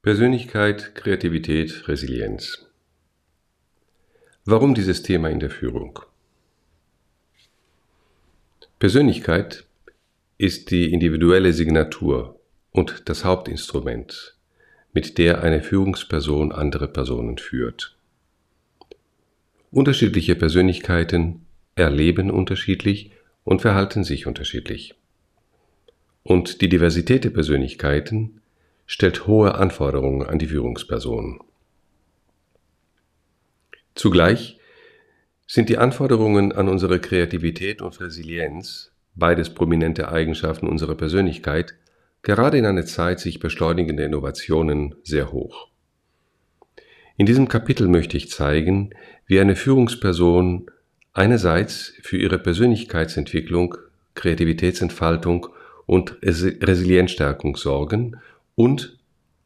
Persönlichkeit, Kreativität, Resilienz. Warum dieses Thema in der Führung? Persönlichkeit ist die individuelle Signatur und das Hauptinstrument, mit der eine Führungsperson andere Personen führt. Unterschiedliche Persönlichkeiten erleben unterschiedlich und verhalten sich unterschiedlich. Und die Diversität der Persönlichkeiten stellt hohe Anforderungen an die Führungsperson. Zugleich sind die Anforderungen an unsere Kreativität und Resilienz, beides prominente Eigenschaften unserer Persönlichkeit, gerade in einer Zeit sich beschleunigender Innovationen sehr hoch. In diesem Kapitel möchte ich zeigen, wie eine Führungsperson einerseits für ihre Persönlichkeitsentwicklung, Kreativitätsentfaltung und Resilienzstärkung sorgen und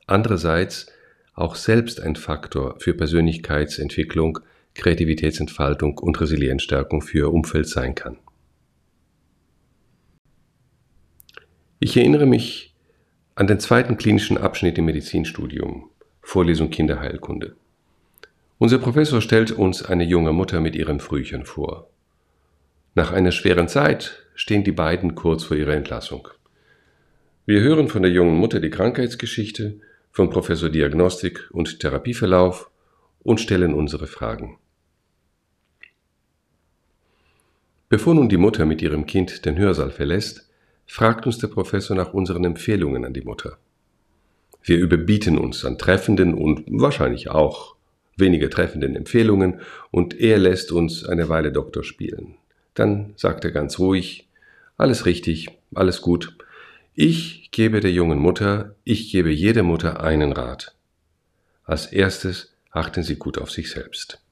andererseits auch selbst ein Faktor für Persönlichkeitsentwicklung, Kreativitätsentfaltung und Resilienzstärkung für Ihr Umfeld sein kann. Ich erinnere mich an den zweiten klinischen Abschnitt im Medizinstudium, Vorlesung Kinderheilkunde. Unser Professor stellt uns eine junge Mutter mit ihrem Frühchen vor. Nach einer schweren Zeit stehen die beiden kurz vor ihrer Entlassung. Wir hören von der jungen Mutter die Krankheitsgeschichte, vom Professor Diagnostik und Therapieverlauf und stellen unsere Fragen. Bevor nun die Mutter mit ihrem Kind den Hörsaal verlässt, fragt uns der Professor nach unseren Empfehlungen an die Mutter. Wir überbieten uns an treffenden und wahrscheinlich auch weniger treffenden Empfehlungen und er lässt uns eine Weile Doktor spielen. Dann sagt er ganz ruhig, alles richtig, alles gut, ich gebe der jungen Mutter, ich gebe jeder Mutter einen Rat. Als erstes achten Sie gut auf sich selbst.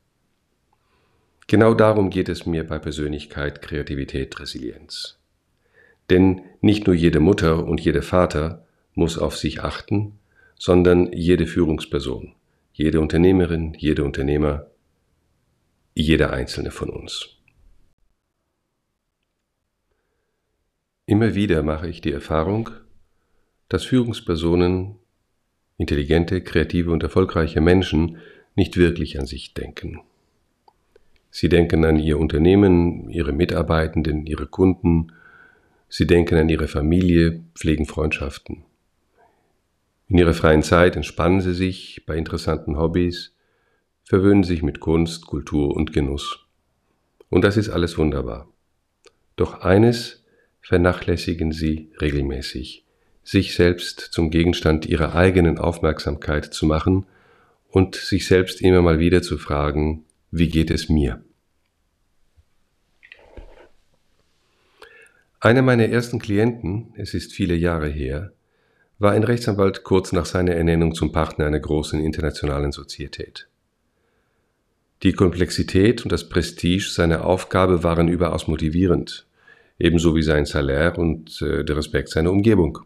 Genau darum geht es mir bei Persönlichkeit, Kreativität, Resilienz. Denn nicht nur jede Mutter und jeder Vater muss auf sich achten, sondern jede Führungsperson, jede Unternehmerin, jeder Unternehmer, jeder einzelne von uns. Immer wieder mache ich die Erfahrung, dass Führungspersonen, intelligente, kreative und erfolgreiche Menschen nicht wirklich an sich denken. Sie denken an ihr Unternehmen, ihre Mitarbeitenden, ihre Kunden, sie denken an ihre Familie, pflegen Freundschaften. In ihrer freien Zeit entspannen sie sich bei interessanten Hobbys, verwöhnen sich mit Kunst, Kultur und Genuss. Und das ist alles wunderbar. Doch eines vernachlässigen sie regelmäßig, sich selbst zum Gegenstand ihrer eigenen Aufmerksamkeit zu machen und sich selbst immer mal wieder zu fragen, wie geht es mir? Einer meiner ersten Klienten, es ist viele Jahre her, war ein Rechtsanwalt kurz nach seiner Ernennung zum Partner einer großen internationalen Sozietät. Die Komplexität und das Prestige seiner Aufgabe waren überaus motivierend ebenso wie sein Salär und äh, der Respekt seiner Umgebung.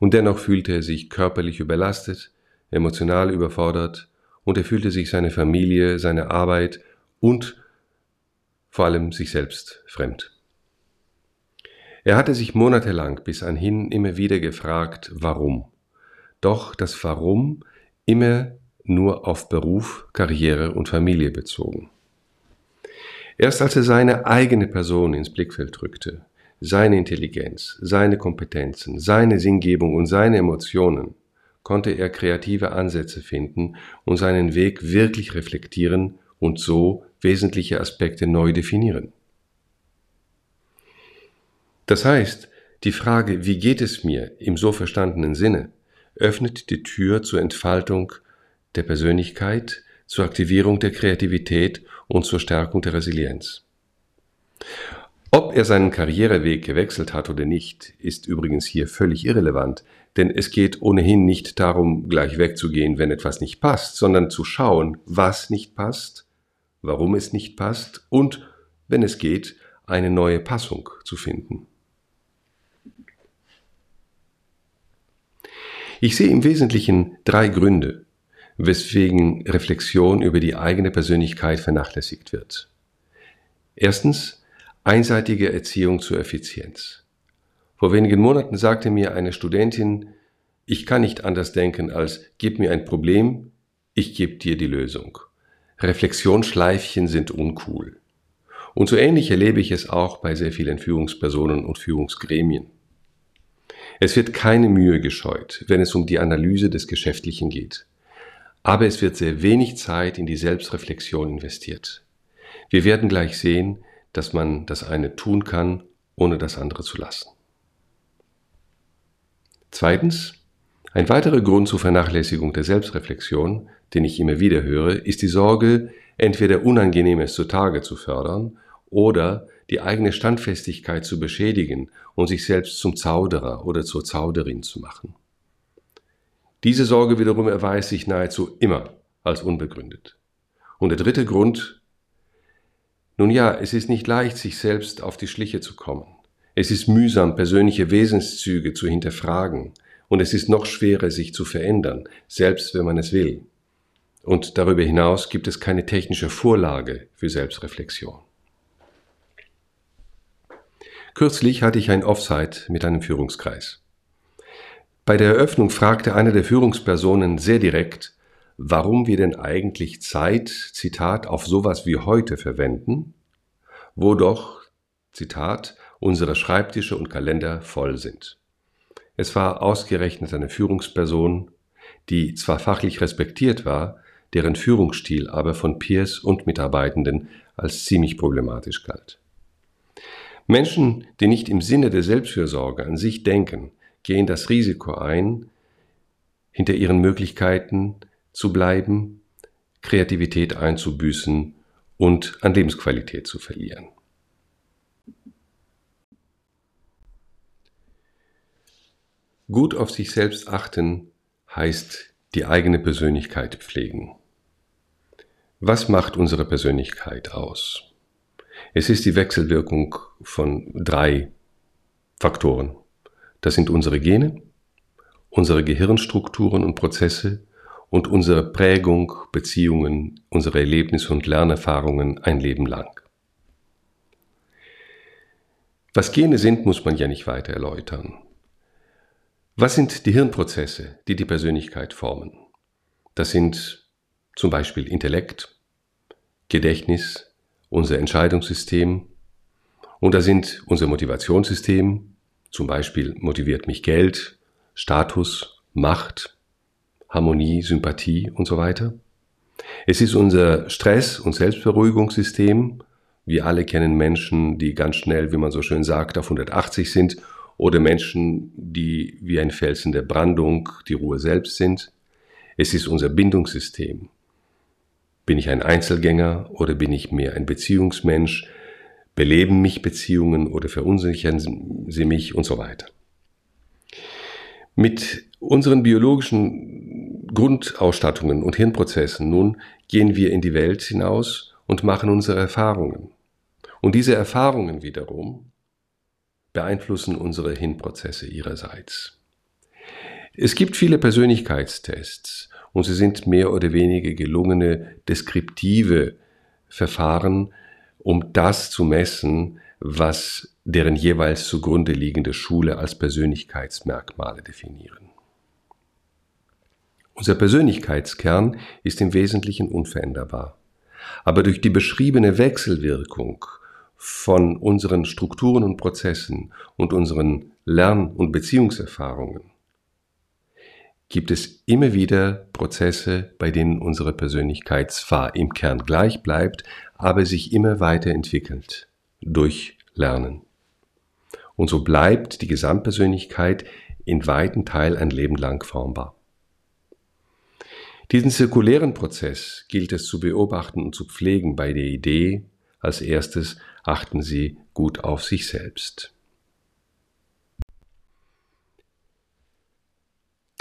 Und dennoch fühlte er sich körperlich überlastet, emotional überfordert und er fühlte sich seine Familie, seine Arbeit und vor allem sich selbst fremd. Er hatte sich monatelang bis anhin immer wieder gefragt, warum. Doch das Warum immer nur auf Beruf, Karriere und Familie bezogen. Erst als er seine eigene Person ins Blickfeld rückte, seine Intelligenz, seine Kompetenzen, seine Sinngebung und seine Emotionen, konnte er kreative Ansätze finden und seinen Weg wirklich reflektieren und so wesentliche Aspekte neu definieren. Das heißt, die Frage, wie geht es mir im so verstandenen Sinne, öffnet die Tür zur Entfaltung der Persönlichkeit, zur Aktivierung der Kreativität und zur Stärkung der Resilienz. Ob er seinen Karriereweg gewechselt hat oder nicht, ist übrigens hier völlig irrelevant, denn es geht ohnehin nicht darum, gleich wegzugehen, wenn etwas nicht passt, sondern zu schauen, was nicht passt, warum es nicht passt und, wenn es geht, eine neue Passung zu finden. Ich sehe im Wesentlichen drei Gründe, weswegen Reflexion über die eigene Persönlichkeit vernachlässigt wird. Erstens einseitige Erziehung zur Effizienz. Vor wenigen Monaten sagte mir eine Studentin, Ich kann nicht anders denken als gib mir ein Problem, ich gebe dir die Lösung. Reflexionsschleifchen sind uncool. Und so ähnlich erlebe ich es auch bei sehr vielen Führungspersonen und Führungsgremien. Es wird keine Mühe gescheut, wenn es um die Analyse des Geschäftlichen geht. Aber es wird sehr wenig Zeit in die Selbstreflexion investiert. Wir werden gleich sehen, dass man das eine tun kann, ohne das andere zu lassen. Zweitens, ein weiterer Grund zur Vernachlässigung der Selbstreflexion, den ich immer wieder höre, ist die Sorge, entweder Unangenehmes zutage zu fördern oder die eigene Standfestigkeit zu beschädigen und sich selbst zum Zauderer oder zur Zauderin zu machen. Diese Sorge wiederum erweist sich nahezu immer als unbegründet. Und der dritte Grund, nun ja, es ist nicht leicht, sich selbst auf die Schliche zu kommen. Es ist mühsam, persönliche Wesenszüge zu hinterfragen, und es ist noch schwerer, sich zu verändern, selbst wenn man es will. Und darüber hinaus gibt es keine technische Vorlage für Selbstreflexion. Kürzlich hatte ich ein Offsite mit einem Führungskreis. Bei der Eröffnung fragte eine der Führungspersonen sehr direkt, warum wir denn eigentlich Zeit, Zitat, auf sowas wie heute verwenden, wo doch, Zitat, unsere Schreibtische und Kalender voll sind. Es war ausgerechnet eine Führungsperson, die zwar fachlich respektiert war, deren Führungsstil aber von Peers und Mitarbeitenden als ziemlich problematisch galt. Menschen, die nicht im Sinne der Selbstfürsorge an sich denken, gehen das Risiko ein, hinter ihren Möglichkeiten zu bleiben, Kreativität einzubüßen und an Lebensqualität zu verlieren. Gut auf sich selbst achten heißt die eigene Persönlichkeit pflegen. Was macht unsere Persönlichkeit aus? Es ist die Wechselwirkung von drei Faktoren. Das sind unsere Gene, unsere Gehirnstrukturen und Prozesse und unsere Prägung, Beziehungen, unsere Erlebnisse und Lernerfahrungen ein Leben lang. Was Gene sind, muss man ja nicht weiter erläutern. Was sind die Hirnprozesse, die die Persönlichkeit formen? Das sind zum Beispiel Intellekt, Gedächtnis, unser Entscheidungssystem und da sind unser Motivationssystem, zum Beispiel motiviert mich Geld, Status, Macht, Harmonie, Sympathie und so weiter. Es ist unser Stress- und Selbstberuhigungssystem. Wir alle kennen Menschen, die ganz schnell, wie man so schön sagt, auf 180 sind oder Menschen, die wie ein Felsen der Brandung die Ruhe selbst sind. Es ist unser Bindungssystem. Bin ich ein Einzelgänger oder bin ich mehr ein Beziehungsmensch? Beleben mich Beziehungen oder verunsichern sie mich und so weiter. Mit unseren biologischen Grundausstattungen und Hirnprozessen nun gehen wir in die Welt hinaus und machen unsere Erfahrungen. Und diese Erfahrungen wiederum beeinflussen unsere Hirnprozesse ihrerseits. Es gibt viele Persönlichkeitstests und sie sind mehr oder weniger gelungene deskriptive Verfahren, um das zu messen, was deren jeweils zugrunde liegende Schule als Persönlichkeitsmerkmale definieren. Unser Persönlichkeitskern ist im Wesentlichen unveränderbar. Aber durch die beschriebene Wechselwirkung von unseren Strukturen und Prozessen und unseren Lern- und Beziehungserfahrungen gibt es immer wieder Prozesse, bei denen unsere Persönlichkeit zwar im Kern gleich bleibt, aber sich immer weiterentwickelt durch Lernen. Und so bleibt die Gesamtpersönlichkeit in weiten Teil ein Leben lang formbar. Diesen zirkulären Prozess gilt es zu beobachten und zu pflegen bei der Idee, als erstes achten Sie gut auf sich selbst.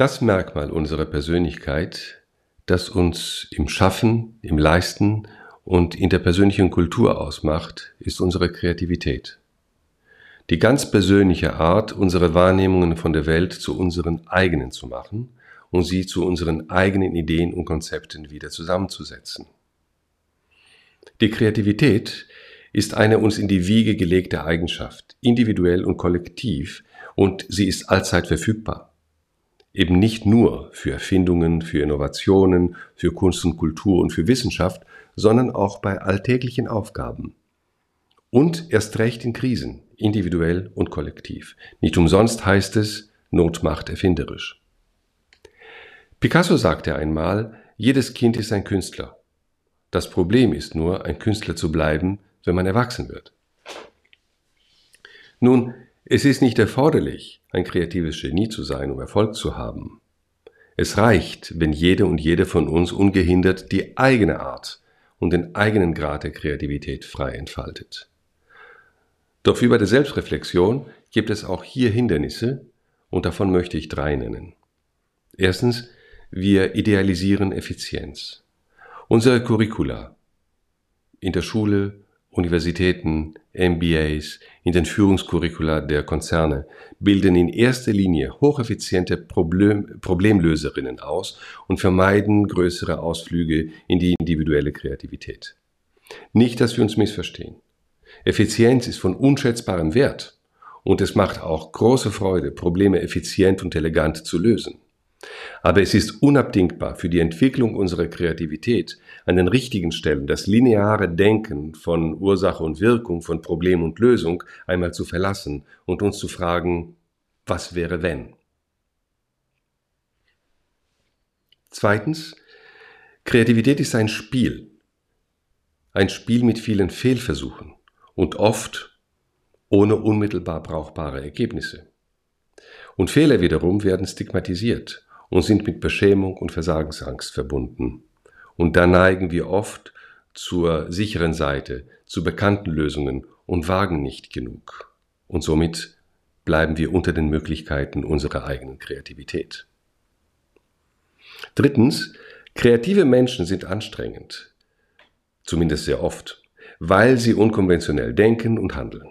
Das Merkmal unserer Persönlichkeit, das uns im Schaffen, im Leisten und in der persönlichen Kultur ausmacht, ist unsere Kreativität. Die ganz persönliche Art, unsere Wahrnehmungen von der Welt zu unseren eigenen zu machen und sie zu unseren eigenen Ideen und Konzepten wieder zusammenzusetzen. Die Kreativität ist eine uns in die Wiege gelegte Eigenschaft, individuell und kollektiv, und sie ist allzeit verfügbar. Eben nicht nur für Erfindungen, für Innovationen, für Kunst und Kultur und für Wissenschaft, sondern auch bei alltäglichen Aufgaben. Und erst recht in Krisen, individuell und kollektiv. Nicht umsonst heißt es, Not macht erfinderisch. Picasso sagte einmal, jedes Kind ist ein Künstler. Das Problem ist nur, ein Künstler zu bleiben, wenn man erwachsen wird. Nun, es ist nicht erforderlich, ein kreatives Genie zu sein, um Erfolg zu haben. Es reicht, wenn jede und jede von uns ungehindert die eigene Art und den eigenen Grad der Kreativität frei entfaltet. Doch wie bei der Selbstreflexion gibt es auch hier Hindernisse, und davon möchte ich drei nennen. Erstens, wir idealisieren Effizienz. Unsere Curricula in der Schule, Universitäten, MBAs, in den Führungskurricula der Konzerne bilden in erster Linie hocheffiziente Problem Problemlöserinnen aus und vermeiden größere Ausflüge in die individuelle Kreativität. Nicht, dass wir uns missverstehen. Effizienz ist von unschätzbarem Wert und es macht auch große Freude, Probleme effizient und elegant zu lösen. Aber es ist unabdingbar für die Entwicklung unserer Kreativität, an den richtigen Stellen das lineare Denken von Ursache und Wirkung, von Problem und Lösung einmal zu verlassen und uns zu fragen, was wäre wenn? Zweitens, Kreativität ist ein Spiel. Ein Spiel mit vielen Fehlversuchen und oft ohne unmittelbar brauchbare Ergebnisse. Und Fehler wiederum werden stigmatisiert und sind mit Beschämung und Versagensangst verbunden. Und da neigen wir oft zur sicheren Seite, zu bekannten Lösungen und wagen nicht genug. Und somit bleiben wir unter den Möglichkeiten unserer eigenen Kreativität. Drittens, kreative Menschen sind anstrengend, zumindest sehr oft, weil sie unkonventionell denken und handeln.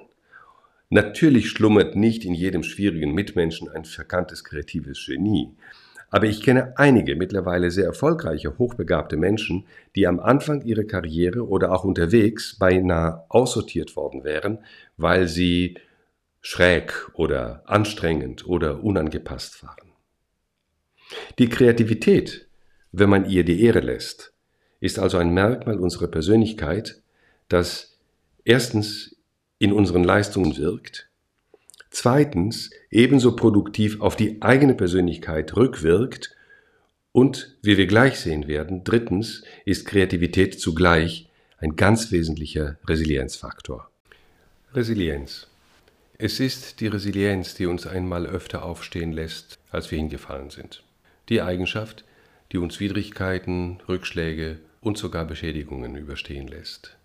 Natürlich schlummert nicht in jedem schwierigen Mitmenschen ein verkanntes kreatives Genie, aber ich kenne einige mittlerweile sehr erfolgreiche, hochbegabte Menschen, die am Anfang ihrer Karriere oder auch unterwegs beinahe aussortiert worden wären, weil sie schräg oder anstrengend oder unangepasst waren. Die Kreativität, wenn man ihr die Ehre lässt, ist also ein Merkmal unserer Persönlichkeit, das erstens in unseren Leistungen wirkt, zweitens ebenso produktiv auf die eigene Persönlichkeit rückwirkt und, wie wir gleich sehen werden, drittens ist Kreativität zugleich ein ganz wesentlicher Resilienzfaktor. Resilienz. Es ist die Resilienz, die uns einmal öfter aufstehen lässt, als wir hingefallen sind. Die Eigenschaft, die uns Widrigkeiten, Rückschläge und sogar Beschädigungen überstehen lässt.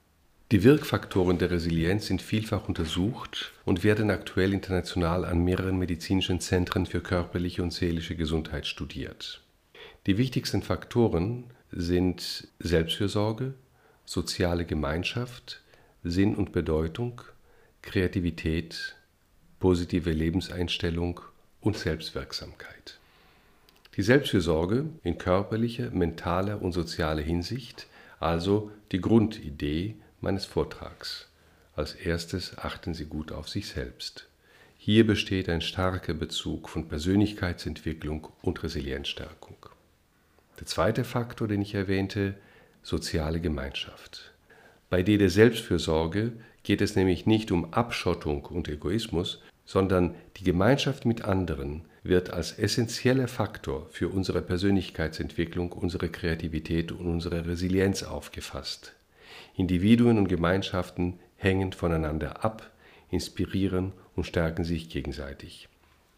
Die Wirkfaktoren der Resilienz sind vielfach untersucht und werden aktuell international an mehreren medizinischen Zentren für körperliche und seelische Gesundheit studiert. Die wichtigsten Faktoren sind Selbstfürsorge, soziale Gemeinschaft, Sinn und Bedeutung, Kreativität, positive Lebenseinstellung und Selbstwirksamkeit. Die Selbstfürsorge in körperlicher, mentaler und sozialer Hinsicht, also die Grundidee meines Vortrags. Als erstes achten Sie gut auf sich selbst. Hier besteht ein starker Bezug von Persönlichkeitsentwicklung und Resilienzstärkung. Der zweite Faktor, den ich erwähnte, soziale Gemeinschaft. Bei der Selbstfürsorge geht es nämlich nicht um Abschottung und Egoismus, sondern die Gemeinschaft mit anderen wird als essentieller Faktor für unsere Persönlichkeitsentwicklung, unsere Kreativität und unsere Resilienz aufgefasst. Individuen und Gemeinschaften hängen voneinander ab, inspirieren und stärken sich gegenseitig.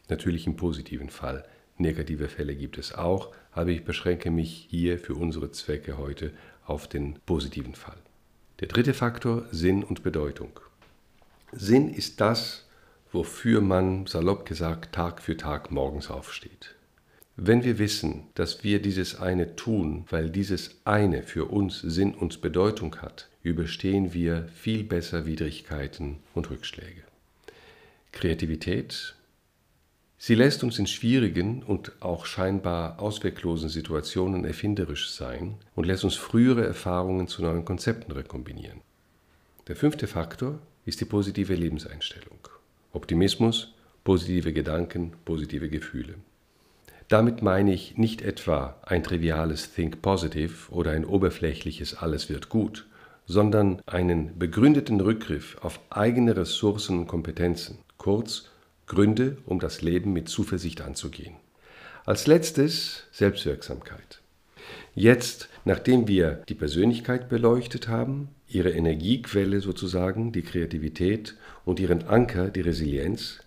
Natürlich im positiven Fall. Negative Fälle gibt es auch, aber ich beschränke mich hier für unsere Zwecke heute auf den positiven Fall. Der dritte Faktor Sinn und Bedeutung. Sinn ist das, wofür man, salopp gesagt, Tag für Tag morgens aufsteht. Wenn wir wissen, dass wir dieses eine tun, weil dieses eine für uns Sinn und Bedeutung hat, überstehen wir viel besser Widrigkeiten und Rückschläge. Kreativität, sie lässt uns in schwierigen und auch scheinbar ausweglosen Situationen erfinderisch sein und lässt uns frühere Erfahrungen zu neuen Konzepten rekombinieren. Der fünfte Faktor ist die positive Lebenseinstellung. Optimismus, positive Gedanken, positive Gefühle. Damit meine ich nicht etwa ein triviales Think Positive oder ein oberflächliches Alles wird gut, sondern einen begründeten Rückgriff auf eigene Ressourcen und Kompetenzen, kurz Gründe, um das Leben mit Zuversicht anzugehen. Als letztes Selbstwirksamkeit. Jetzt, nachdem wir die Persönlichkeit beleuchtet haben, ihre Energiequelle sozusagen, die Kreativität und ihren Anker, die Resilienz,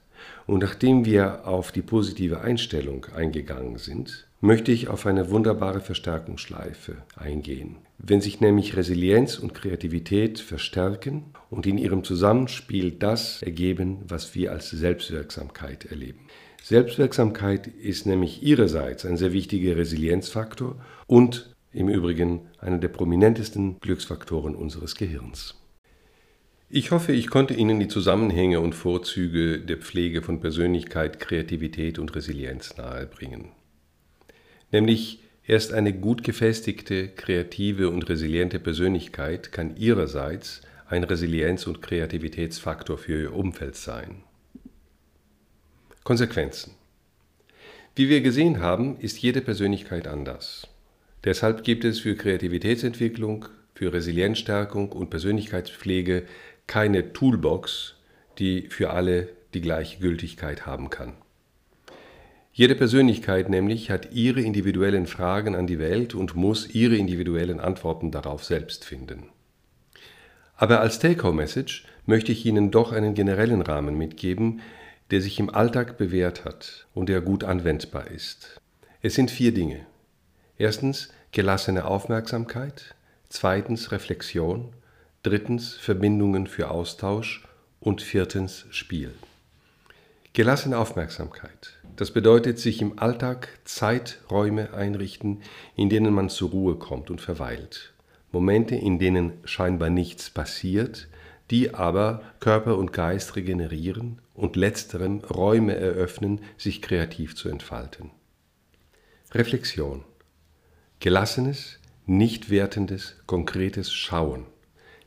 und nachdem wir auf die positive Einstellung eingegangen sind, möchte ich auf eine wunderbare Verstärkungsschleife eingehen. Wenn sich nämlich Resilienz und Kreativität verstärken und in ihrem Zusammenspiel das ergeben, was wir als Selbstwirksamkeit erleben. Selbstwirksamkeit ist nämlich ihrerseits ein sehr wichtiger Resilienzfaktor und im Übrigen einer der prominentesten Glücksfaktoren unseres Gehirns. Ich hoffe, ich konnte Ihnen die Zusammenhänge und Vorzüge der Pflege von Persönlichkeit, Kreativität und Resilienz nahebringen. Nämlich erst eine gut gefestigte, kreative und resiliente Persönlichkeit kann ihrerseits ein Resilienz- und Kreativitätsfaktor für ihr Umfeld sein. Konsequenzen. Wie wir gesehen haben, ist jede Persönlichkeit anders. Deshalb gibt es für Kreativitätsentwicklung, für Resilienzstärkung und Persönlichkeitspflege keine Toolbox, die für alle die gleiche Gültigkeit haben kann. Jede Persönlichkeit nämlich hat ihre individuellen Fragen an die Welt und muss ihre individuellen Antworten darauf selbst finden. Aber als Take-Home-Message möchte ich Ihnen doch einen generellen Rahmen mitgeben, der sich im Alltag bewährt hat und der gut anwendbar ist. Es sind vier Dinge. Erstens gelassene Aufmerksamkeit, zweitens Reflexion, drittens Verbindungen für Austausch und viertens Spiel. Gelassene Aufmerksamkeit. Das bedeutet sich im Alltag Zeiträume einrichten, in denen man zur Ruhe kommt und verweilt. Momente, in denen scheinbar nichts passiert, die aber Körper und Geist regenerieren und letzterem Räume eröffnen, sich kreativ zu entfalten. Reflexion. Gelassenes, nicht wertendes, konkretes Schauen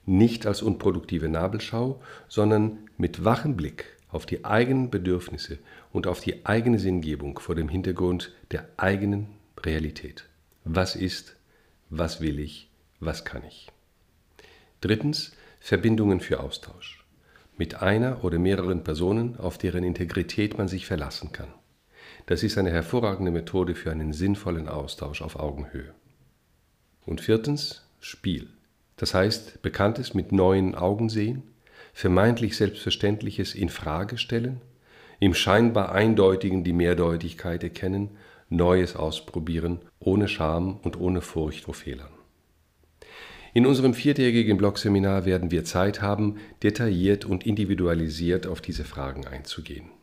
nicht als unproduktive Nabelschau, sondern mit wachem Blick auf die eigenen Bedürfnisse und auf die eigene Sinngebung vor dem Hintergrund der eigenen Realität. Was ist, was will ich, was kann ich? Drittens, Verbindungen für Austausch. Mit einer oder mehreren Personen, auf deren Integrität man sich verlassen kann. Das ist eine hervorragende Methode für einen sinnvollen Austausch auf Augenhöhe. Und viertens, Spiel. Das heißt, Bekanntes mit neuen Augen sehen, vermeintlich Selbstverständliches in Frage stellen, im scheinbar Eindeutigen die Mehrdeutigkeit erkennen, Neues ausprobieren, ohne Scham und ohne Furcht vor Fehlern. In unserem viertägigen Blogseminar werden wir Zeit haben, detailliert und individualisiert auf diese Fragen einzugehen.